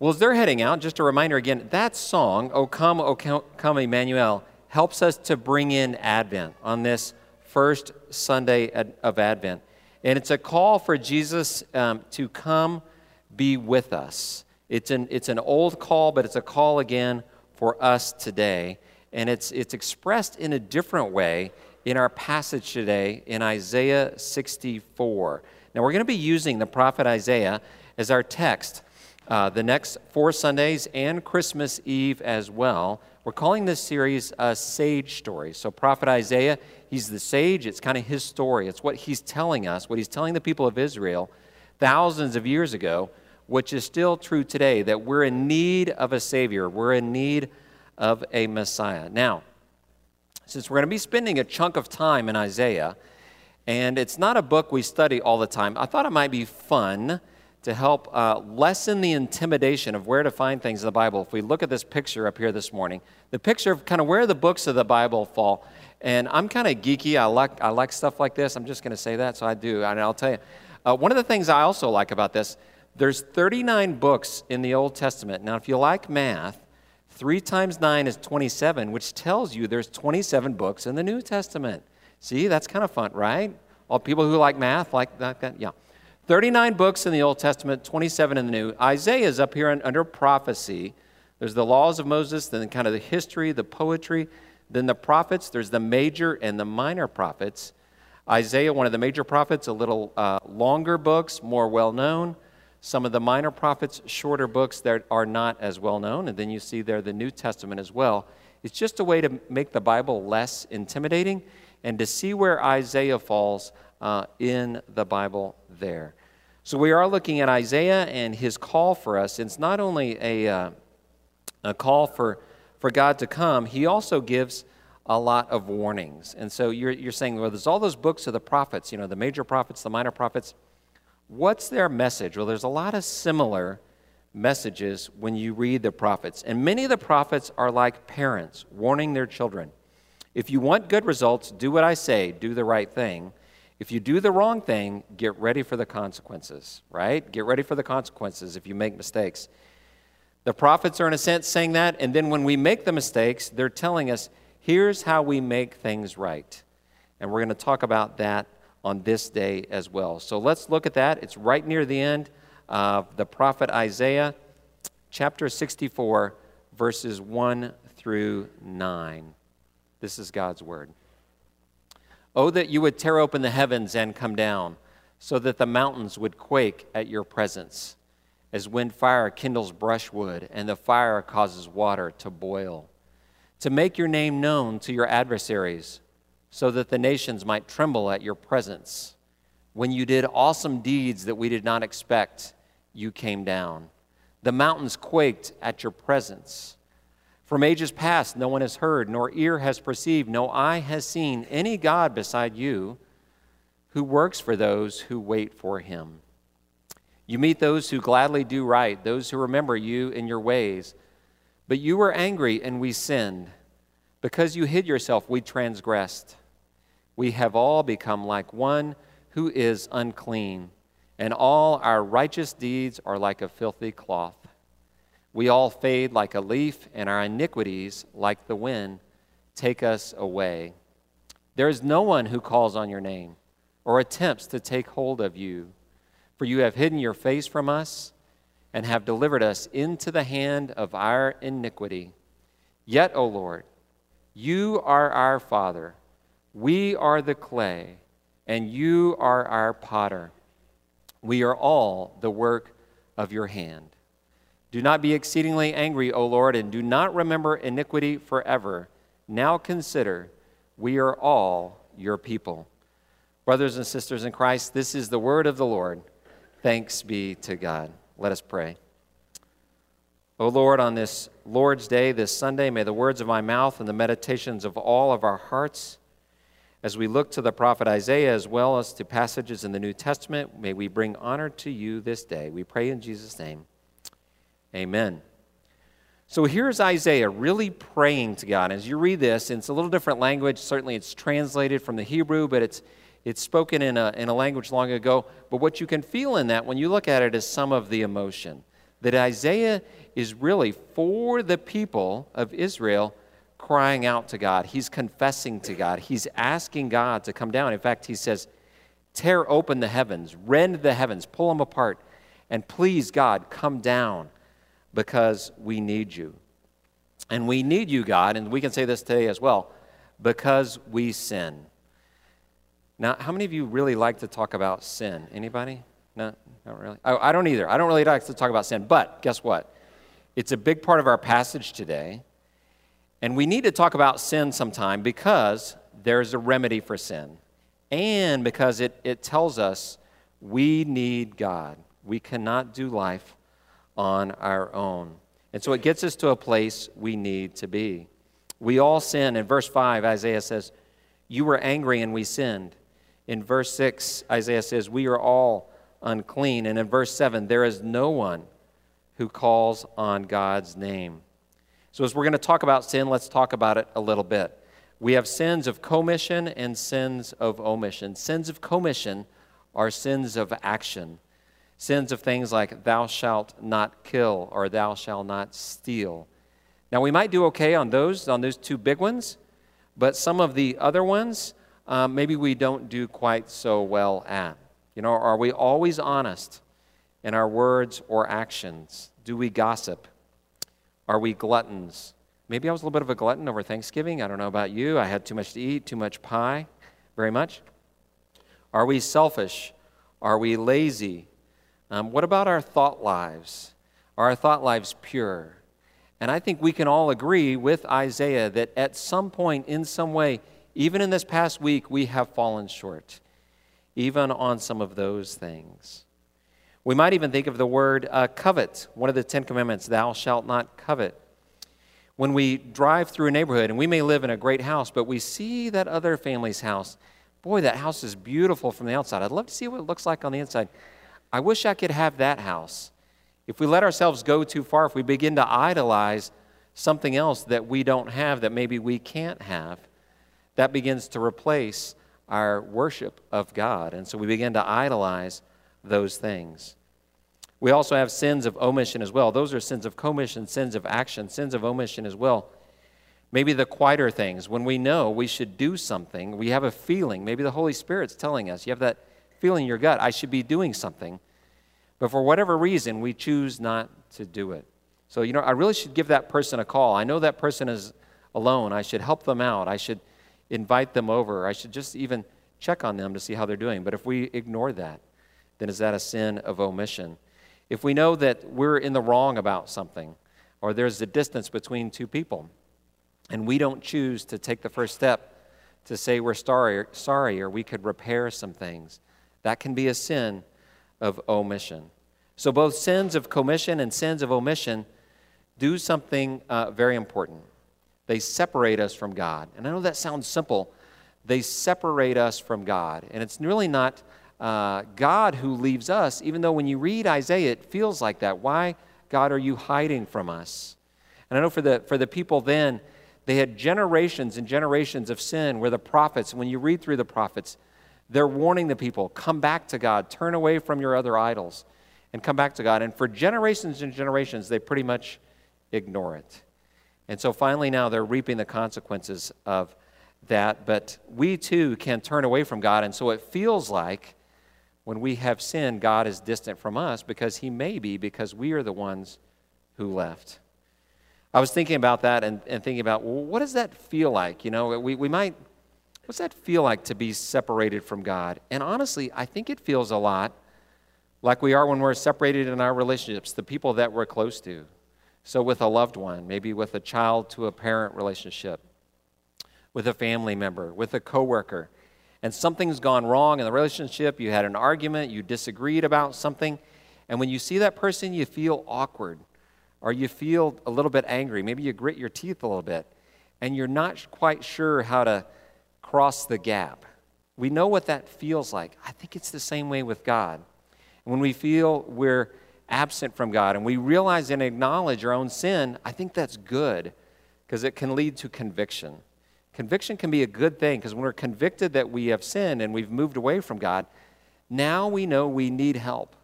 Well, as they're heading out, just a reminder again that song, O Come, O Come Emmanuel, helps us to bring in Advent on this first Sunday of Advent. And it's a call for Jesus um, to come be with us. It's an, it's an old call, but it's a call again for us today. And it's, it's expressed in a different way in our passage today in Isaiah 64. Now, we're going to be using the prophet Isaiah as our text uh, the next four Sundays and Christmas Eve as well. We're calling this series a sage story. So, Prophet Isaiah, he's the sage. It's kind of his story. It's what he's telling us, what he's telling the people of Israel thousands of years ago, which is still true today that we're in need of a Savior. We're in need of a Messiah. Now, since we're going to be spending a chunk of time in Isaiah, and it's not a book we study all the time, I thought it might be fun to help uh, lessen the intimidation of where to find things in the Bible. If we look at this picture up here this morning, the picture of kind of where the books of the Bible fall. And I'm kind of geeky. I like, I like stuff like this. I'm just going to say that, so I do. And I'll tell you. Uh, one of the things I also like about this, there's 39 books in the Old Testament. Now, if you like math, 3 times 9 is 27, which tells you there's 27 books in the New Testament. See, that's kind of fun, right? All people who like math like that, yeah. 39 books in the Old Testament, 27 in the New. Isaiah is up here under prophecy. There's the laws of Moses, then kind of the history, the poetry, then the prophets. There's the major and the minor prophets. Isaiah, one of the major prophets, a little uh, longer books, more well known. Some of the minor prophets, shorter books that are not as well known. And then you see there the New Testament as well. It's just a way to make the Bible less intimidating and to see where Isaiah falls uh, in the Bible there. So we are looking at Isaiah and his call for us. It's not only a, uh, a call for, for God to come, he also gives a lot of warnings. And so you're, you're saying, well, there's all those books of the prophets, you know, the major prophets, the minor prophets. What's their message? Well, there's a lot of similar messages when you read the prophets. And many of the prophets are like parents warning their children. If you want good results, do what I say, do the right thing. If you do the wrong thing, get ready for the consequences, right? Get ready for the consequences if you make mistakes. The prophets are, in a sense, saying that, and then when we make the mistakes, they're telling us, here's how we make things right. And we're going to talk about that on this day as well. So let's look at that. It's right near the end of the prophet Isaiah, chapter 64, verses 1 through 9. This is God's word. Oh, that you would tear open the heavens and come down, so that the mountains would quake at your presence, as when fire kindles brushwood and the fire causes water to boil. To make your name known to your adversaries, so that the nations might tremble at your presence. When you did awesome deeds that we did not expect, you came down. The mountains quaked at your presence. From ages past, no one has heard, nor ear has perceived, no eye has seen any God beside you who works for those who wait for him. You meet those who gladly do right, those who remember you in your ways. But you were angry, and we sinned. Because you hid yourself, we transgressed. We have all become like one who is unclean, and all our righteous deeds are like a filthy cloth. We all fade like a leaf, and our iniquities, like the wind, take us away. There is no one who calls on your name or attempts to take hold of you, for you have hidden your face from us and have delivered us into the hand of our iniquity. Yet, O Lord, you are our Father. We are the clay, and you are our potter. We are all the work of your hand. Do not be exceedingly angry, O Lord, and do not remember iniquity forever. Now consider, we are all your people. Brothers and sisters in Christ, this is the word of the Lord. Thanks be to God. Let us pray. O Lord, on this Lord's Day, this Sunday, may the words of my mouth and the meditations of all of our hearts, as we look to the prophet Isaiah as well as to passages in the New Testament, may we bring honor to you this day. We pray in Jesus' name. Amen. So here's Isaiah really praying to God. As you read this, it's a little different language. Certainly, it's translated from the Hebrew, but it's, it's spoken in a, in a language long ago. But what you can feel in that when you look at it is some of the emotion. that Isaiah is really for the people of Israel crying out to God. He's confessing to God. He's asking God to come down. In fact, he says, Tear open the heavens, rend the heavens, pull them apart, and please, God, come down because we need you. And we need you, God, and we can say this today as well, because we sin. Now, how many of you really like to talk about sin? Anybody? No, not really. I, I don't either. I don't really like to talk about sin, but guess what? It's a big part of our passage today. And we need to talk about sin sometime because there's a remedy for sin. And because it, it tells us we need God. We cannot do life on our own. And so it gets us to a place we need to be. We all sin. In verse 5, Isaiah says, You were angry and we sinned. In verse 6, Isaiah says, We are all unclean. And in verse 7, there is no one who calls on God's name. So, as we're going to talk about sin, let's talk about it a little bit. We have sins of commission and sins of omission. Sins of commission are sins of action. Sins of things like thou shalt not kill or thou shalt not steal. Now, we might do okay on those, on those two big ones, but some of the other ones, um, maybe we don't do quite so well at. You know, are we always honest in our words or actions? Do we gossip? Are we gluttons? Maybe I was a little bit of a glutton over Thanksgiving. I don't know about you. I had too much to eat, too much pie, very much. Are we selfish? Are we lazy? Um, what about our thought lives? Are our thought lives pure? And I think we can all agree with Isaiah that at some point, in some way, even in this past week, we have fallen short, even on some of those things. We might even think of the word uh, covet, one of the Ten Commandments, thou shalt not covet. When we drive through a neighborhood, and we may live in a great house, but we see that other family's house, boy, that house is beautiful from the outside. I'd love to see what it looks like on the inside. I wish I could have that house. If we let ourselves go too far, if we begin to idolize something else that we don't have, that maybe we can't have, that begins to replace our worship of God. And so we begin to idolize those things. We also have sins of omission as well. Those are sins of commission, sins of action, sins of omission as well. Maybe the quieter things, when we know we should do something, we have a feeling, maybe the Holy Spirit's telling us, you have that feeling your gut, I should be doing something. But for whatever reason, we choose not to do it. So, you know, I really should give that person a call. I know that person is alone. I should help them out. I should invite them over. I should just even check on them to see how they're doing. But if we ignore that, then is that a sin of omission? If we know that we're in the wrong about something, or there's a distance between two people, and we don't choose to take the first step to say we're sorry, sorry or we could repair some things, that can be a sin of omission. So, both sins of commission and sins of omission do something uh, very important. They separate us from God. And I know that sounds simple. They separate us from God. And it's really not uh, God who leaves us, even though when you read Isaiah, it feels like that. Why, God, are you hiding from us? And I know for the, for the people then, they had generations and generations of sin where the prophets, when you read through the prophets, they're warning the people come back to God, turn away from your other idols, and come back to God. And for generations and generations, they pretty much ignore it. And so finally, now they're reaping the consequences of that. But we too can turn away from God. And so it feels like when we have sinned, God is distant from us because He may be, because we are the ones who left. I was thinking about that and, and thinking about, well, what does that feel like? You know, we, we might, what's that feel like to be separated from God? And honestly, I think it feels a lot like we are when we're separated in our relationships, the people that we're close to. So, with a loved one, maybe with a child to a parent relationship, with a family member, with a coworker and something's gone wrong in the relationship, you had an argument, you disagreed about something, and when you see that person, you feel awkward or you feel a little bit angry. Maybe you grit your teeth a little bit, and you're not quite sure how to cross the gap. We know what that feels like. I think it's the same way with God. When we feel we're absent from God and we realize and acknowledge our own sin, I think that's good because it can lead to conviction. Conviction can be a good thing because when we're convicted that we have sinned and we've moved away from God, now we know we need help.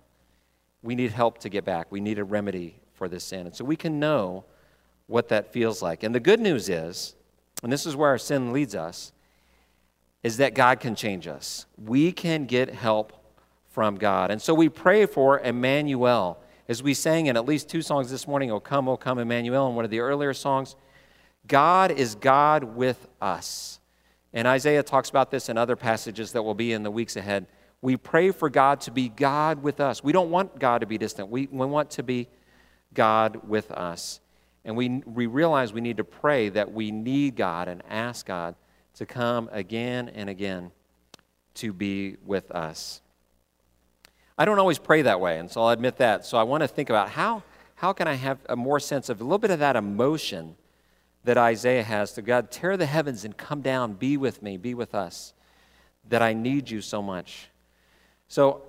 we need help to get back. We need a remedy for this sin. And so we can know what that feels like. And the good news is, and this is where our sin leads us, is that God can change us. We can get help from God. And so we pray for Emmanuel. As we sang in at least two songs this morning, O come, O come, Emmanuel, in one of the earlier songs, God is God with us. And Isaiah talks about this in other passages that will be in the weeks ahead. We pray for God to be God with us. We don't want God to be distant, we, we want to be God with us. And we, we realize we need to pray that we need God and ask God to come again and again to be with us. I don't always pray that way, and so I'll admit that. So I want to think about how, how can I have a more sense of a little bit of that emotion that Isaiah has to God, tear the heavens and come down, be with me, be with us, that I need you so much. So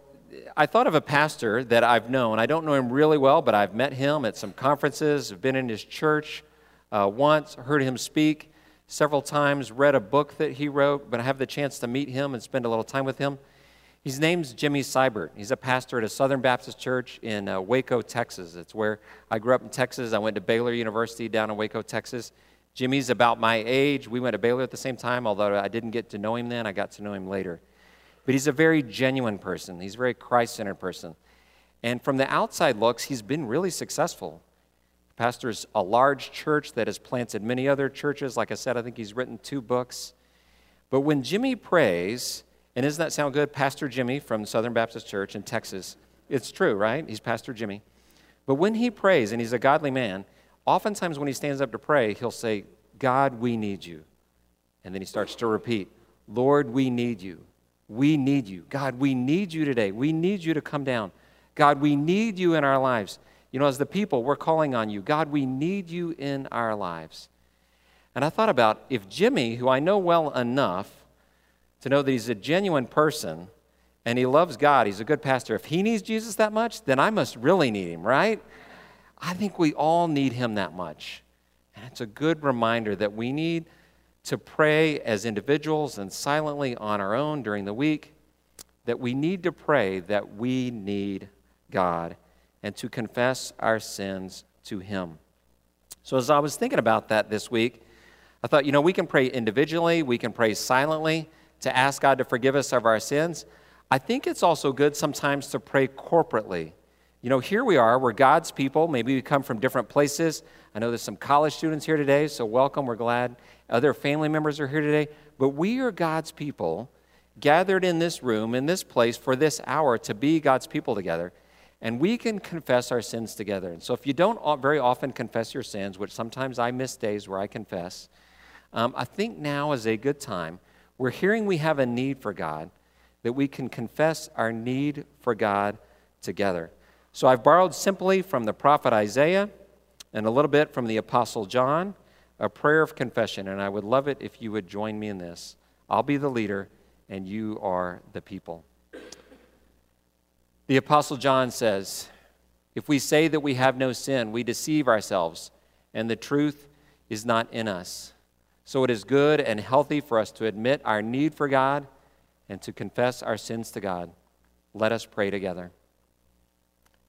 I thought of a pastor that I've known. I don't know him really well, but I've met him at some conferences, I've been in his church uh, once, heard him speak several times, read a book that he wrote, but I have the chance to meet him and spend a little time with him. His name's Jimmy Seibert. He's a pastor at a Southern Baptist church in uh, Waco, Texas. It's where I grew up in Texas. I went to Baylor University down in Waco, Texas. Jimmy's about my age. We went to Baylor at the same time, although I didn't get to know him then. I got to know him later. But he's a very genuine person, he's a very Christ centered person. And from the outside looks, he's been really successful. Pastors a large church that has planted many other churches. Like I said, I think he's written two books. But when Jimmy prays, and doesn't that sound good? Pastor Jimmy from Southern Baptist Church in Texas. It's true, right? He's Pastor Jimmy. But when he prays, and he's a godly man, oftentimes when he stands up to pray, he'll say, God, we need you. And then he starts to repeat, Lord, we need you. We need you. God, we need you today. We need you to come down. God, we need you in our lives. You know, as the people, we're calling on you. God, we need you in our lives. And I thought about if Jimmy, who I know well enough to know that he's a genuine person and he loves God, he's a good pastor, if he needs Jesus that much, then I must really need him, right? I think we all need him that much. And it's a good reminder that we need to pray as individuals and silently on our own during the week, that we need to pray that we need God and to confess our sins to Him. So, as I was thinking about that this week, I thought, you know, we can pray individually, we can pray silently to ask God to forgive us of our sins. I think it's also good sometimes to pray corporately. You know, here we are, we're God's people. Maybe we come from different places. I know there's some college students here today, so welcome. We're glad. Other family members are here today. But we are God's people gathered in this room, in this place, for this hour to be God's people together. And we can confess our sins together. And so if you don't very often confess your sins, which sometimes I miss days where I confess, um, I think now is a good time. We're hearing we have a need for God, that we can confess our need for God together. So I've borrowed simply from the prophet Isaiah and a little bit from the Apostle John, a prayer of confession. And I would love it if you would join me in this. I'll be the leader, and you are the people. The Apostle John says, If we say that we have no sin, we deceive ourselves, and the truth is not in us. So it is good and healthy for us to admit our need for God and to confess our sins to God. Let us pray together.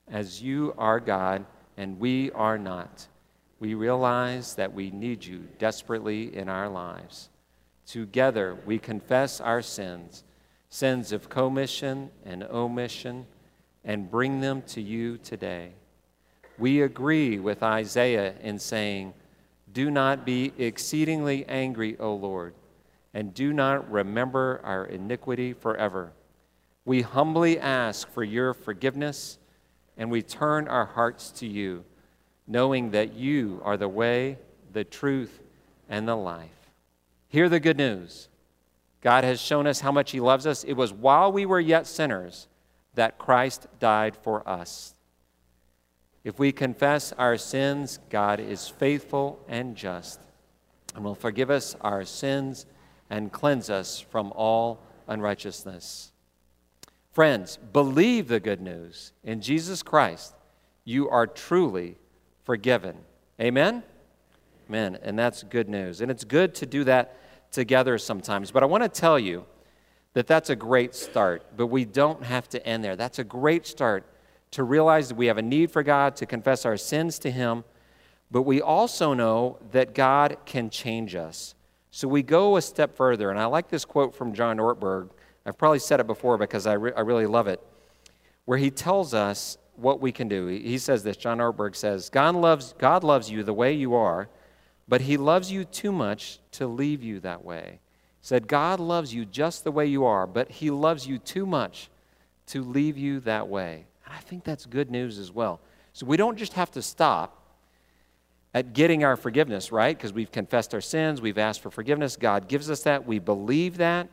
As you are God, and we are not. We realize that we need you desperately in our lives. Together, we confess our sins, sins of commission and omission, and bring them to you today. We agree with Isaiah in saying, Do not be exceedingly angry, O Lord, and do not remember our iniquity forever. We humbly ask for your forgiveness and we turn our hearts to you, knowing that you are the way, the truth, and the life. Hear the good news. God has shown us how much He loves us. It was while we were yet sinners that Christ died for us. If we confess our sins, God is faithful and just and will forgive us our sins and cleanse us from all unrighteousness. Friends, believe the good news. In Jesus Christ, you are truly forgiven. Amen? Amen. And that's good news. And it's good to do that together sometimes. But I want to tell you that that's a great start, but we don't have to end there. That's a great start to realize that we have a need for God, to confess our sins to Him, but we also know that God can change us. So we go a step further. And I like this quote from John Ortberg. I've probably said it before because I, re- I really love it, where he tells us what we can do. He says this John Ortberg says, God loves, God loves you the way you are, but he loves you too much to leave you that way. Said, God loves you just the way you are, but he loves you too much to leave you that way. And I think that's good news as well. So we don't just have to stop at getting our forgiveness, right? Because we've confessed our sins, we've asked for forgiveness. God gives us that. We believe that.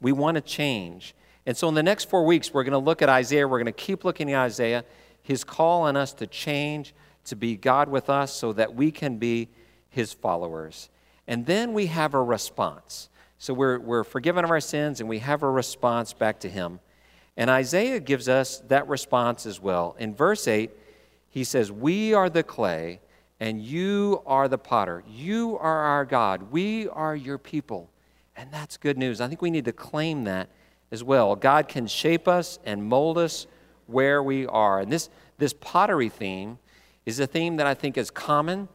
We want to change. And so, in the next four weeks, we're going to look at Isaiah. We're going to keep looking at Isaiah, his call on us to change, to be God with us, so that we can be his followers. And then we have a response. So, we're, we're forgiven of our sins, and we have a response back to him. And Isaiah gives us that response as well. In verse 8, he says, We are the clay, and you are the potter. You are our God. We are your people. And that's good news. I think we need to claim that as well. God can shape us and mold us where we are. And this, this pottery theme is a theme that I think is common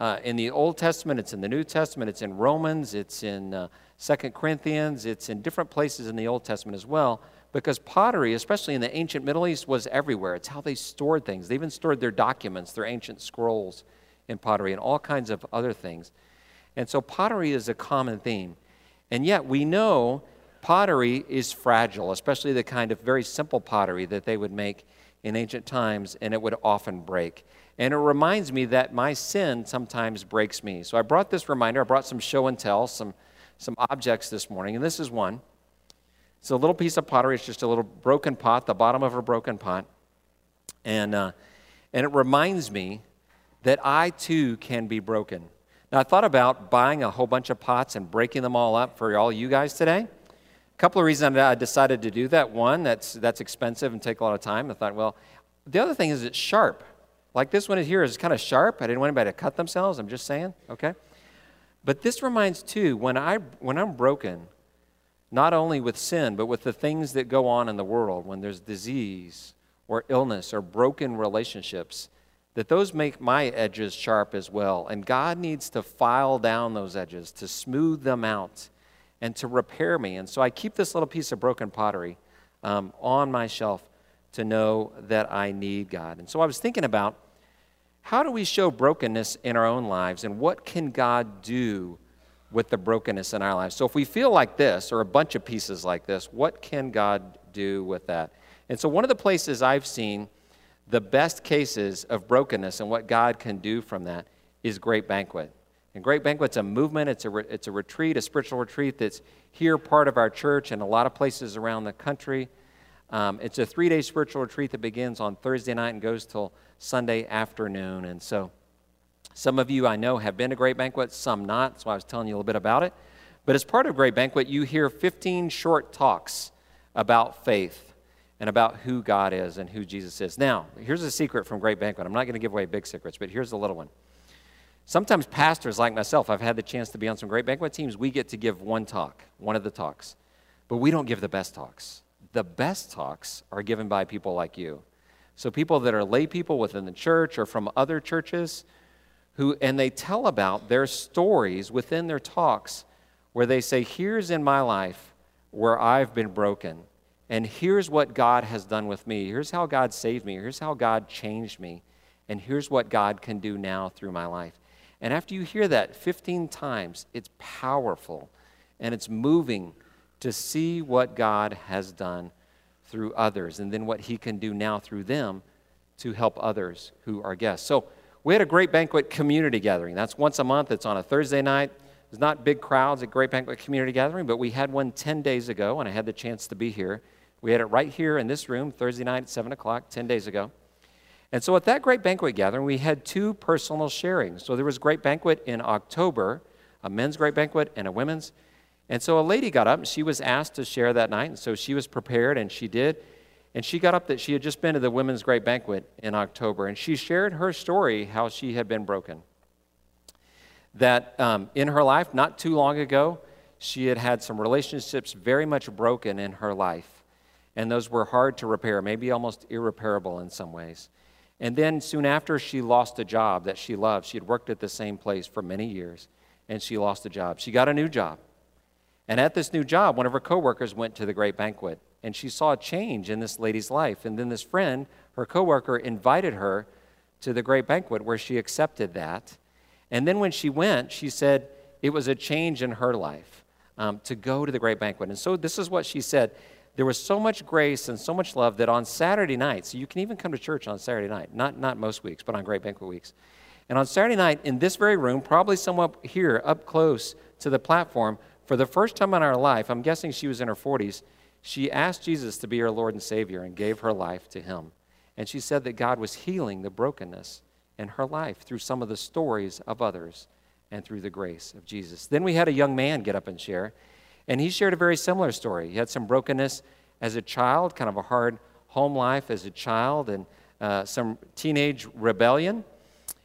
uh, in the Old Testament, it's in the New Testament, it's in Romans, it's in uh, Second Corinthians, it's in different places in the Old Testament as well. Because pottery, especially in the ancient Middle East, was everywhere. It's how they stored things. They even stored their documents, their ancient scrolls in pottery, and all kinds of other things. And so pottery is a common theme. And yet we know pottery is fragile, especially the kind of very simple pottery that they would make in ancient times, and it would often break. And it reminds me that my sin sometimes breaks me. So I brought this reminder. I brought some show and tell, some, some objects this morning, and this is one. It's a little piece of pottery. It's just a little broken pot, the bottom of a broken pot. And, uh, and it reminds me that I too can be broken. Now, I thought about buying a whole bunch of pots and breaking them all up for all you guys today. A couple of reasons I decided to do that. One, that's, that's expensive and take a lot of time. I thought, well, the other thing is it's sharp. Like this one here is kind of sharp. I didn't want anybody to cut themselves. I'm just saying, okay? But this reminds too, when, I, when I'm broken, not only with sin, but with the things that go on in the world, when there's disease or illness or broken relationships, that those make my edges sharp as well. And God needs to file down those edges, to smooth them out, and to repair me. And so I keep this little piece of broken pottery um, on my shelf to know that I need God. And so I was thinking about how do we show brokenness in our own lives, and what can God do with the brokenness in our lives? So if we feel like this, or a bunch of pieces like this, what can God do with that? And so one of the places I've seen the best cases of brokenness and what God can do from that is Great Banquet. And Great Banquet's a movement, it's a, re- it's a retreat, a spiritual retreat that's here, part of our church, and a lot of places around the country. Um, it's a three day spiritual retreat that begins on Thursday night and goes till Sunday afternoon. And so, some of you I know have been to Great Banquet, some not. So I was telling you a little bit about it. But as part of Great Banquet, you hear 15 short talks about faith and about who God is and who Jesus is. Now, here's a secret from Great Banquet. I'm not going to give away big secrets, but here's a little one. Sometimes pastors like myself, I've had the chance to be on some Great Banquet teams, we get to give one talk, one of the talks. But we don't give the best talks. The best talks are given by people like you. So people that are lay people within the church or from other churches who and they tell about their stories within their talks where they say, "Here's in my life where I've been broken." And here's what God has done with me. Here's how God saved me. Here's how God changed me. And here's what God can do now through my life. And after you hear that 15 times, it's powerful and it's moving to see what God has done through others and then what He can do now through them to help others who are guests. So we had a great banquet community gathering. That's once a month, it's on a Thursday night. There's not big crowds at Great Banquet Community Gathering, but we had one 10 days ago, and I had the chance to be here. We had it right here in this room Thursday night at 7 o'clock, 10 days ago. And so at that great banquet gathering, we had two personal sharings. So there was great banquet in October, a men's great banquet and a women's. And so a lady got up and she was asked to share that night. And so she was prepared and she did. And she got up that she had just been to the women's great banquet in October. And she shared her story, how she had been broken. That um, in her life, not too long ago, she had had some relationships very much broken in her life. And those were hard to repair, maybe almost irreparable in some ways. And then soon after, she lost a job that she loved. She had worked at the same place for many years, and she lost a job. She got a new job. And at this new job, one of her coworkers went to the great banquet, and she saw a change in this lady's life. And then this friend, her coworker, invited her to the great banquet where she accepted that. And then when she went, she said it was a change in her life um, to go to the great banquet. And so this is what she said. There was so much grace and so much love that on Saturday nights, you can even come to church on Saturday night, not, not most weeks, but on great banquet weeks. And on Saturday night, in this very room, probably somewhat here, up close to the platform, for the first time in our life, I'm guessing she was in her 40s, she asked Jesus to be her Lord and Savior and gave her life to him. And she said that God was healing the brokenness in her life through some of the stories of others and through the grace of Jesus. Then we had a young man get up and share, and he shared a very similar story. He had some brokenness as a child, kind of a hard home life as a child, and uh, some teenage rebellion.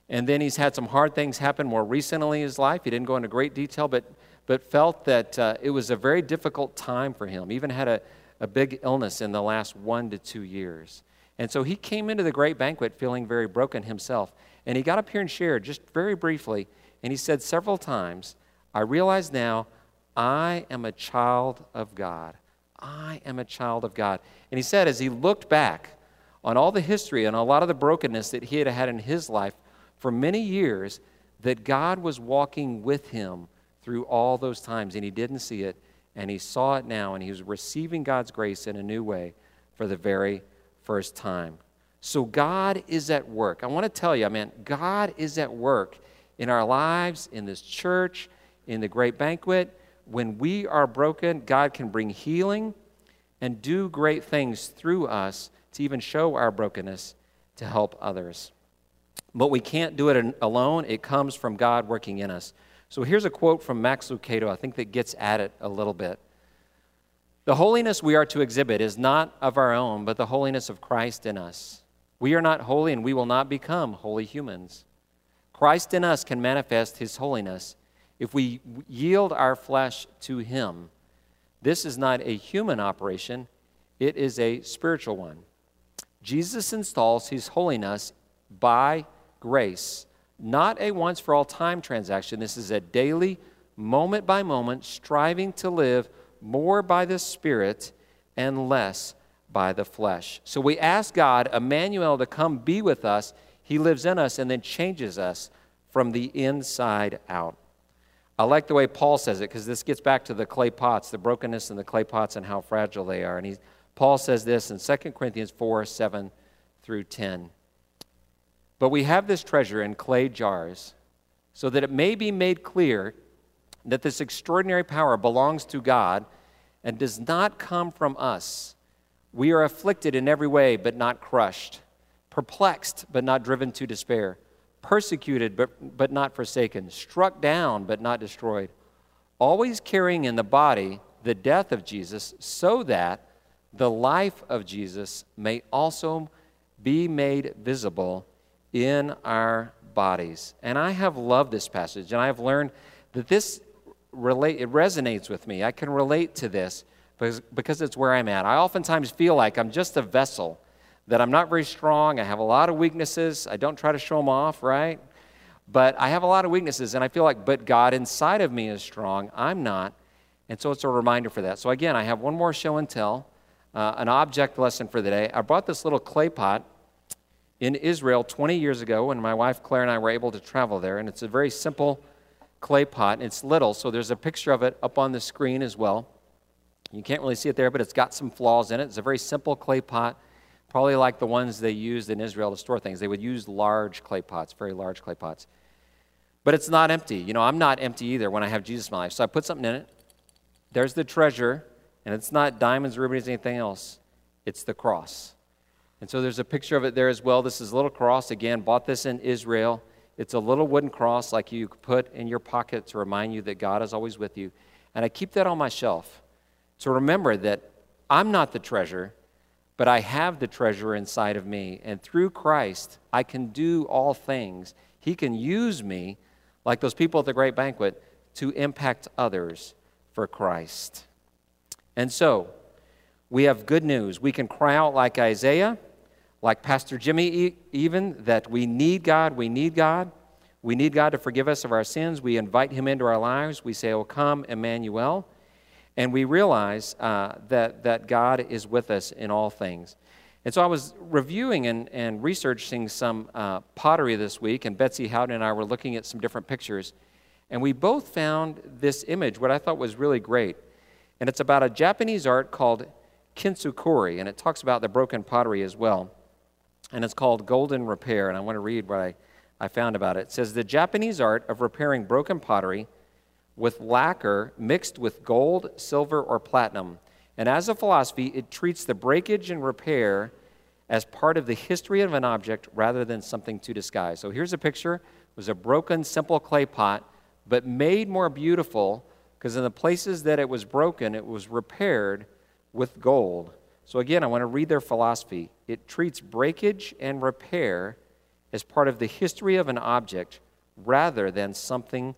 And then he's had some hard things happen more recently in his life. He didn't go into great detail, but, but felt that uh, it was a very difficult time for him. Even had a, a big illness in the last one to two years. And so he came into the great banquet feeling very broken himself. And he got up here and shared just very briefly. And he said several times, I realize now I am a child of God. I am a child of God. And he said, as he looked back on all the history and a lot of the brokenness that he had had in his life for many years, that God was walking with him through all those times. And he didn't see it, and he saw it now, and he was receiving God's grace in a new way for the very first time. So God is at work. I want to tell you, I mean, God is at work in our lives, in this church, in the great banquet. When we are broken, God can bring healing and do great things through us to even show our brokenness to help others. But we can't do it alone. It comes from God working in us. So here's a quote from Max Lucado, I think that gets at it a little bit. The holiness we are to exhibit is not of our own, but the holiness of Christ in us. We are not holy, and we will not become holy humans. Christ in us can manifest his holiness if we yield our flesh to him. This is not a human operation, it is a spiritual one. Jesus installs his holiness by grace, not a once for all time transaction. This is a daily, moment by moment, striving to live more by the Spirit and less by the flesh. So we ask God, Emmanuel, to come be with us. He lives in us and then changes us from the inside out. I like the way Paul says it because this gets back to the clay pots, the brokenness in the clay pots and how fragile they are. And he, Paul says this in 2 Corinthians 4 7 through 10. But we have this treasure in clay jars so that it may be made clear that this extraordinary power belongs to God and does not come from us. We are afflicted in every way, but not crushed, perplexed, but not driven to despair, persecuted, but, but not forsaken, struck down, but not destroyed, always carrying in the body the death of Jesus, so that the life of Jesus may also be made visible in our bodies. And I have loved this passage, and I have learned that this relate, it resonates with me. I can relate to this because, because it's where I'm at. I oftentimes feel like I'm just a vessel, that I'm not very strong. I have a lot of weaknesses. I don't try to show them off, right? But I have a lot of weaknesses, and I feel like, but God inside of me is strong. I'm not. And so it's a reminder for that. So again, I have one more show and tell, uh, an object lesson for the day. I brought this little clay pot in Israel 20 years ago when my wife Claire and I were able to travel there, and it's a very simple clay pot. It's little, so there's a picture of it up on the screen as well. You can't really see it there, but it's got some flaws in it. It's a very simple clay pot, probably like the ones they used in Israel to store things. They would use large clay pots, very large clay pots. But it's not empty. You know, I'm not empty either when I have Jesus in my life. So I put something in it. There's the treasure, and it's not diamonds, rubies, anything else. It's the cross. And so there's a picture of it there as well. This is a little cross. Again, bought this in Israel. It's a little wooden cross like you put in your pocket to remind you that God is always with you. And I keep that on my shelf to remember that I'm not the treasure, but I have the treasure inside of me. And through Christ, I can do all things. He can use me, like those people at the great banquet, to impact others for Christ. And so, we have good news. We can cry out like Isaiah, like Pastor Jimmy, even, that we need God, we need God. We need God to forgive us of our sins. We invite Him into our lives. We say, Oh, come, Emmanuel. And we realize uh, that, that God is with us in all things. And so I was reviewing and, and researching some uh, pottery this week, and Betsy Howden and I were looking at some different pictures. And we both found this image, what I thought was really great. And it's about a Japanese art called kintsukuroi, and it talks about the broken pottery as well. And it's called Golden Repair, and I want to read what I, I found about it. It says The Japanese art of repairing broken pottery with lacquer mixed with gold, silver, or platinum. And as a philosophy, it treats the breakage and repair as part of the history of an object rather than something to disguise. So here's a picture. It was a broken, simple clay pot, but made more beautiful because in the places that it was broken, it was repaired with gold. So again, I want to read their philosophy. It treats breakage and repair as part of the history of an object rather than something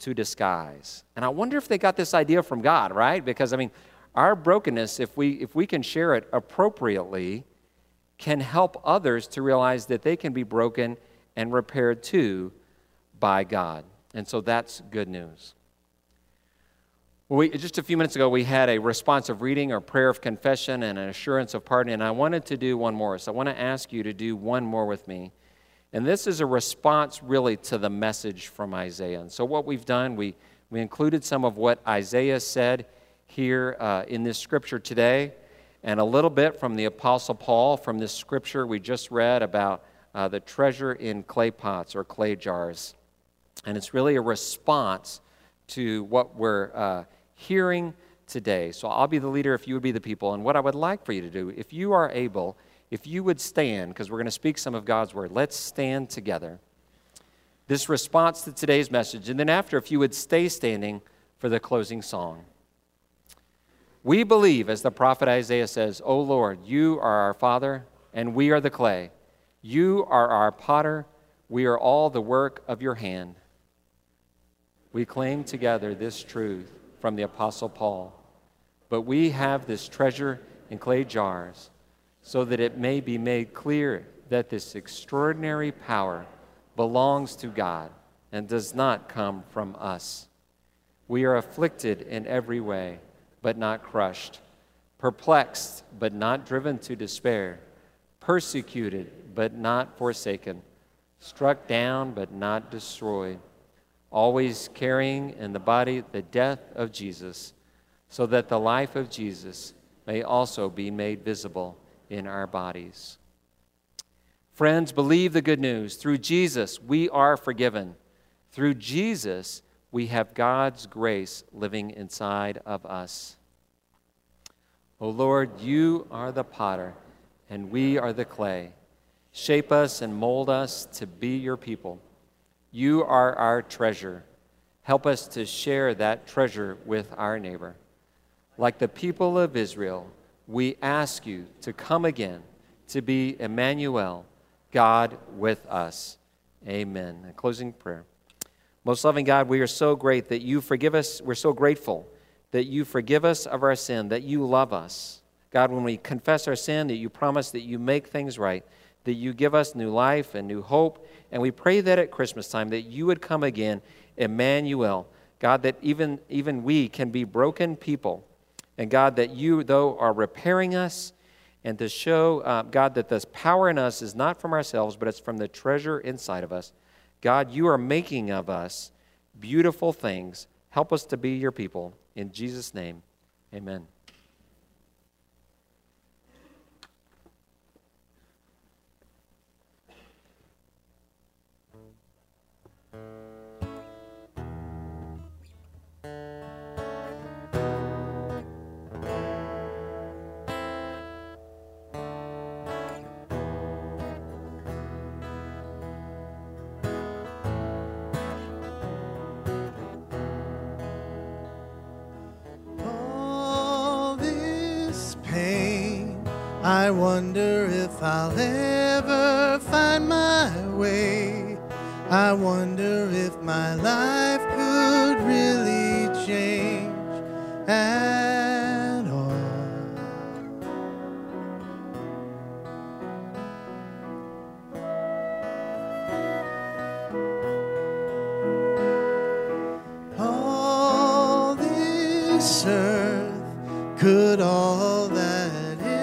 to disguise. And I wonder if they got this idea from God, right? Because, I mean, our brokenness, if we, if we can share it appropriately, can help others to realize that they can be broken and repaired too by God. And so that's good news. We, just a few minutes ago, we had a responsive reading or prayer of confession and an assurance of pardon, and I wanted to do one more. So I want to ask you to do one more with me. And this is a response really to the message from Isaiah. And so, what we've done, we, we included some of what Isaiah said here uh, in this scripture today, and a little bit from the Apostle Paul from this scripture we just read about uh, the treasure in clay pots or clay jars. And it's really a response to what we're uh, hearing today. So, I'll be the leader if you would be the people. And what I would like for you to do, if you are able, if you would stand, because we're going to speak some of God's word, let's stand together. This response to today's message, and then after, if you would stay standing for the closing song. We believe, as the prophet Isaiah says, O Lord, you are our Father, and we are the clay. You are our potter, we are all the work of your hand. We claim together this truth from the Apostle Paul, but we have this treasure in clay jars so that it may be made clear that this extraordinary power belongs to God and does not come from us. We are afflicted in every way, but not crushed, perplexed, but not driven to despair, persecuted, but not forsaken, struck down, but not destroyed, always carrying in the body the death of Jesus, so that the life of Jesus may also be made visible in our bodies. Friends, believe the good news. Through Jesus, we are forgiven. Through Jesus, we have God's grace living inside of us. O Lord, you are the potter, and we are the clay. Shape us and mold us to be your people. You are our treasure. Help us to share that treasure with our neighbor. Like the people of Israel, we ask you to come again to be Emmanuel, God with us. Amen. A closing prayer. Most loving God, we are so great that you forgive us. We're so grateful that you forgive us of our sin, that you love us. God, when we confess our sin, that you promise that you make things right, that you give us new life and new hope. And we pray that at Christmas time that you would come again, Emmanuel. God, that even, even we can be broken people and God, that you, though, are repairing us and to show, uh, God, that this power in us is not from ourselves, but it's from the treasure inside of us. God, you are making of us beautiful things. Help us to be your people. In Jesus' name, amen. I wonder if I'll ever find my way. I wonder if my life